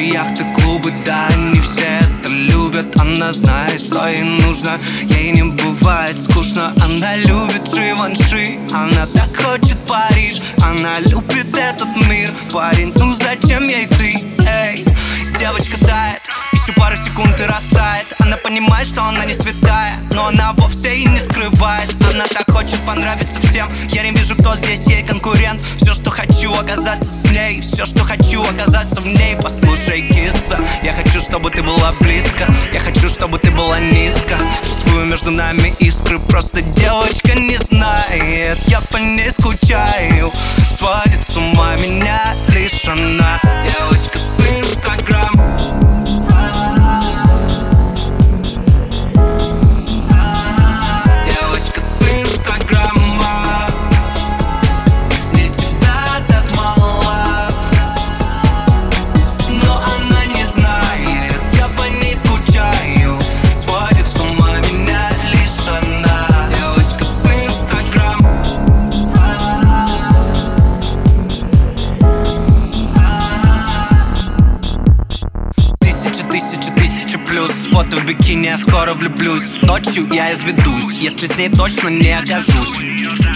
Биржи, яхты, клубы, да, не все это любят. Она знает, что ей нужно, ей не бывает скучно. Она любит Живанши, она так хочет Париж. Она любит этот мир, парень, ну зачем ей ты, эй Девочка тает, еще пару секунд и растает. Она понимает, что она не святая Но она вовсе и не скрывает. Она так хочет понравиться всем. Я не вижу, кто здесь ей оказаться с ней. Все, что хочу, оказаться в ней. Послушай, киса Я хочу, чтобы ты была близко. Я хочу, чтобы ты была низко. Чувствую между нами искры. Просто девочка не знает. Я по ней скучаю. Сводит с ума меня плюс. Фото в бикини, я скоро влюблюсь. Ночью я изведусь, если с ней точно не окажусь.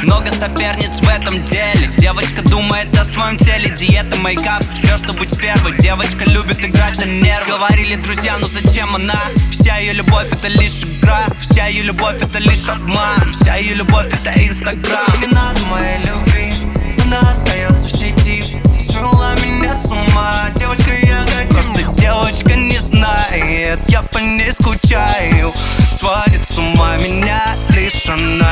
Много соперниц в этом деле. Девочка думает о своем теле. Диета, мейкап, все, что быть первой. Девочка любит играть на нервы Говорили друзья, ну зачем она? Вся ее любовь это лишь игра. Вся ее любовь это лишь обман. Вся ее любовь это инстаграм. Не надо моей знает